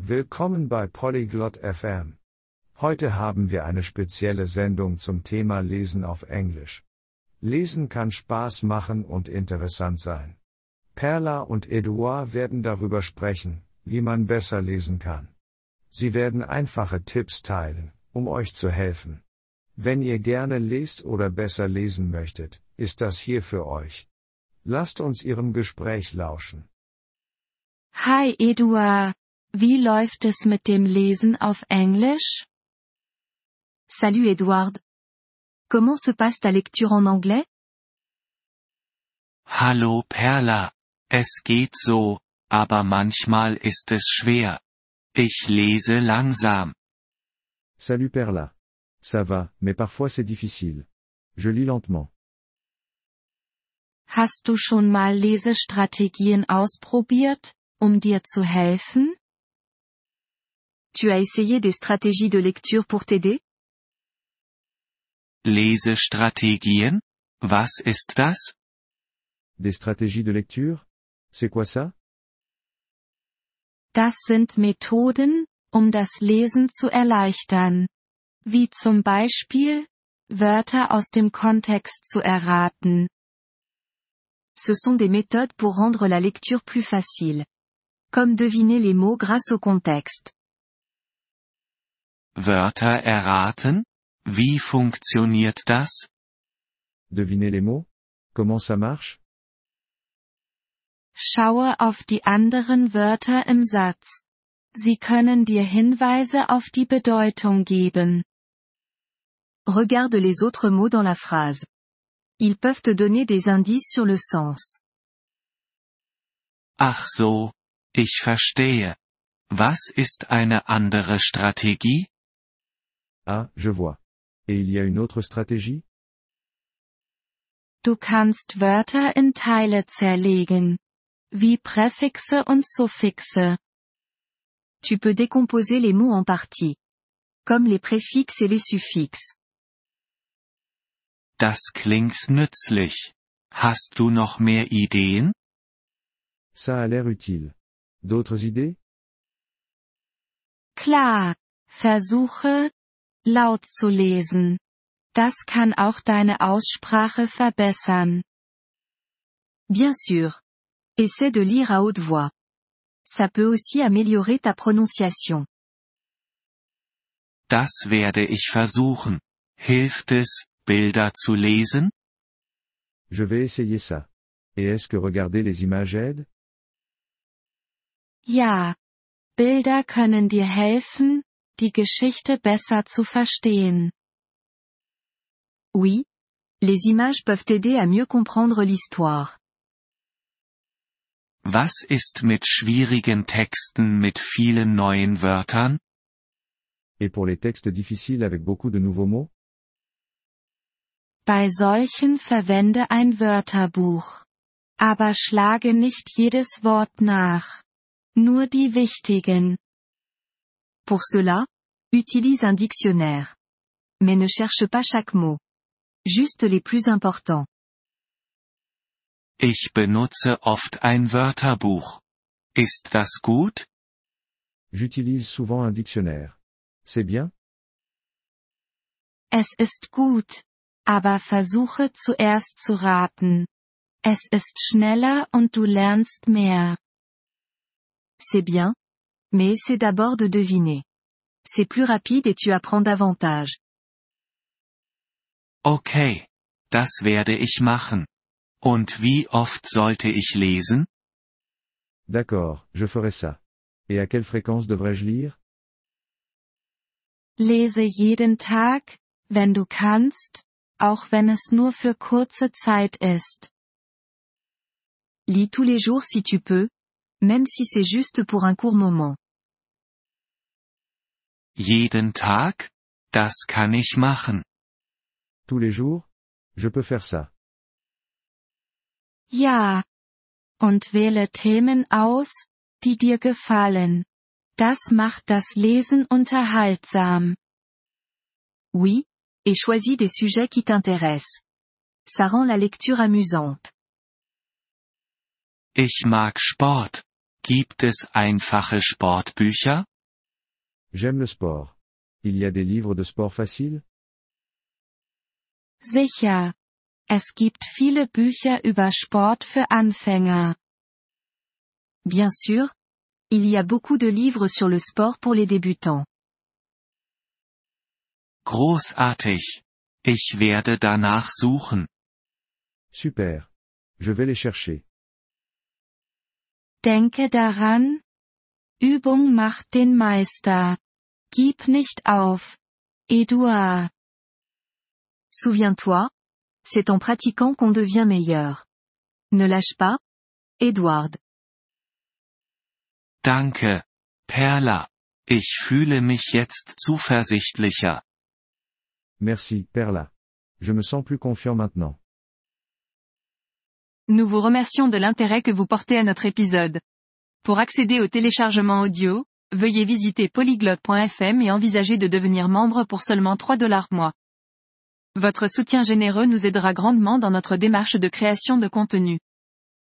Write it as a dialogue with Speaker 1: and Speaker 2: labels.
Speaker 1: Willkommen bei Polyglot FM. Heute haben wir eine spezielle Sendung zum Thema Lesen auf Englisch. Lesen kann Spaß machen und interessant sein. Perla und Eduard werden darüber sprechen, wie man besser lesen kann. Sie werden einfache Tipps teilen, um euch zu helfen. Wenn ihr gerne lest oder besser lesen möchtet, ist das hier für euch. Lasst uns ihrem Gespräch lauschen.
Speaker 2: Hi Eduard, wie läuft es mit dem Lesen auf Englisch?
Speaker 3: Salut Edward. Comment se passe ta lecture en anglais?
Speaker 4: Hallo Perla. Es geht so, aber manchmal ist es schwer. Ich lese langsam.
Speaker 5: Salut Perla. Ça va, mais parfois c'est difficile. Je lis lentement.
Speaker 2: Hast du schon mal Lesestrategien ausprobiert, um dir zu helfen?
Speaker 3: Tu as essayé des stratégies de lecture pour t'aider?
Speaker 4: Lesestrategien? Was ist das?
Speaker 5: Des stratégies de lecture? C'est quoi ça?
Speaker 2: Das sind Methoden, um das Lesen zu erleichtern. Wie zum Beispiel, Wörter aus dem Kontext zu erraten.
Speaker 3: Ce sont des méthodes pour rendre la lecture plus facile. Comme deviner les mots grâce au contexte.
Speaker 4: Wörter erraten? Wie funktioniert das?
Speaker 5: Devinez les mots? Comment ça marche?
Speaker 2: Schaue auf die anderen Wörter im Satz. Sie können dir Hinweise auf die Bedeutung geben.
Speaker 3: Regarde les autres mots dans la phrase. Ils peuvent te donner des indices sur le sens.
Speaker 4: Ach so, ich verstehe. Was ist eine andere Strategie?
Speaker 5: Ah, je vois. Et il y a une autre stratégie?
Speaker 2: Du kannst Wörter in Teile zerlegen. Wie Präfixe und Suffixe.
Speaker 3: Tu peux décomposer les mots en parties. Comme les préfixes et les suffixes.
Speaker 4: Das klingt nützlich. Hast du noch mehr Ideen?
Speaker 5: Ça a l'air utile. D'autres idées?
Speaker 2: Klar. Versuche, laut zu lesen. Das kann auch deine Aussprache verbessern.
Speaker 3: Bien sûr. Essaie de lire à haute voix. Ça peut aussi améliorer ta prononciation.
Speaker 4: Das werde ich versuchen. Hilft es, Bilder zu lesen?
Speaker 5: Je vais essayer ça. Et est-ce que regarder les images aide?
Speaker 2: Ja. Bilder können dir helfen, die Geschichte besser zu verstehen.
Speaker 3: Oui. Les images peuvent t'aider à mieux comprendre l'histoire.
Speaker 4: Was ist mit schwierigen Texten mit vielen neuen Wörtern?
Speaker 5: Et pour les textes difficiles avec beaucoup de nouveaux mots?
Speaker 2: Bei solchen verwende ein Wörterbuch. Aber schlage nicht jedes Wort nach. Nur die wichtigen.
Speaker 3: Pour cela, utilise un dictionnaire. Mais ne cherche pas chaque mot. Juste les plus importants.
Speaker 4: Ich benutze oft ein Wörterbuch. Ist das gut?
Speaker 5: J'utilise souvent un dictionnaire. C'est bien?
Speaker 2: Es ist gut. Aber versuche zuerst zu raten. Es ist schneller und du lernst mehr.
Speaker 3: C'est bien? Mais essaie d'abord de deviner. C'est plus rapide et tu apprends davantage.
Speaker 4: Okay. Das werde ich machen. Und wie oft sollte ich lesen?
Speaker 5: D'accord, je ferai ça. Et à quelle fréquence devrais-je lire?
Speaker 2: Lese jeden Tag, wenn du kannst, auch wenn es nur für kurze Zeit ist.
Speaker 3: Lis tous les jours si tu peux, même si c'est juste pour un court moment.
Speaker 4: Jeden Tag? Das kann ich machen.
Speaker 5: Tous les jours? Je peux faire ça.
Speaker 2: Ja. Und wähle Themen aus, die dir gefallen. Das macht das Lesen unterhaltsam.
Speaker 3: Oui, et choisis des sujets qui t'intéressent. Ça rend la lecture amusante.
Speaker 4: Ich mag Sport. Gibt es einfache Sportbücher?
Speaker 5: J'aime le sport. Il y a des livres de sport faciles
Speaker 2: Sicher. Es gibt viele Bücher über Sport für Anfänger.
Speaker 3: Bien sûr. Il y a beaucoup de livres sur le sport pour les débutants.
Speaker 4: Großartig. Ich werde danach suchen.
Speaker 5: Super. Je vais les chercher.
Speaker 2: Denke daran. Übung macht den Meister. Gib nicht auf. Eduard.
Speaker 3: Souviens-toi. C'est en pratiquant qu'on devient meilleur. Ne lâche pas. Edward.
Speaker 4: Danke. Perla. Ich fühle mich jetzt zuversichtlicher.
Speaker 5: Merci, Perla. Je me sens plus confiant maintenant.
Speaker 6: Nous vous remercions de l'intérêt que vous portez à notre épisode. Pour accéder au téléchargement audio, veuillez visiter polyglotte.fm et envisager de devenir membre pour seulement 3 dollars mois. Votre soutien généreux nous aidera grandement dans notre démarche de création de contenu.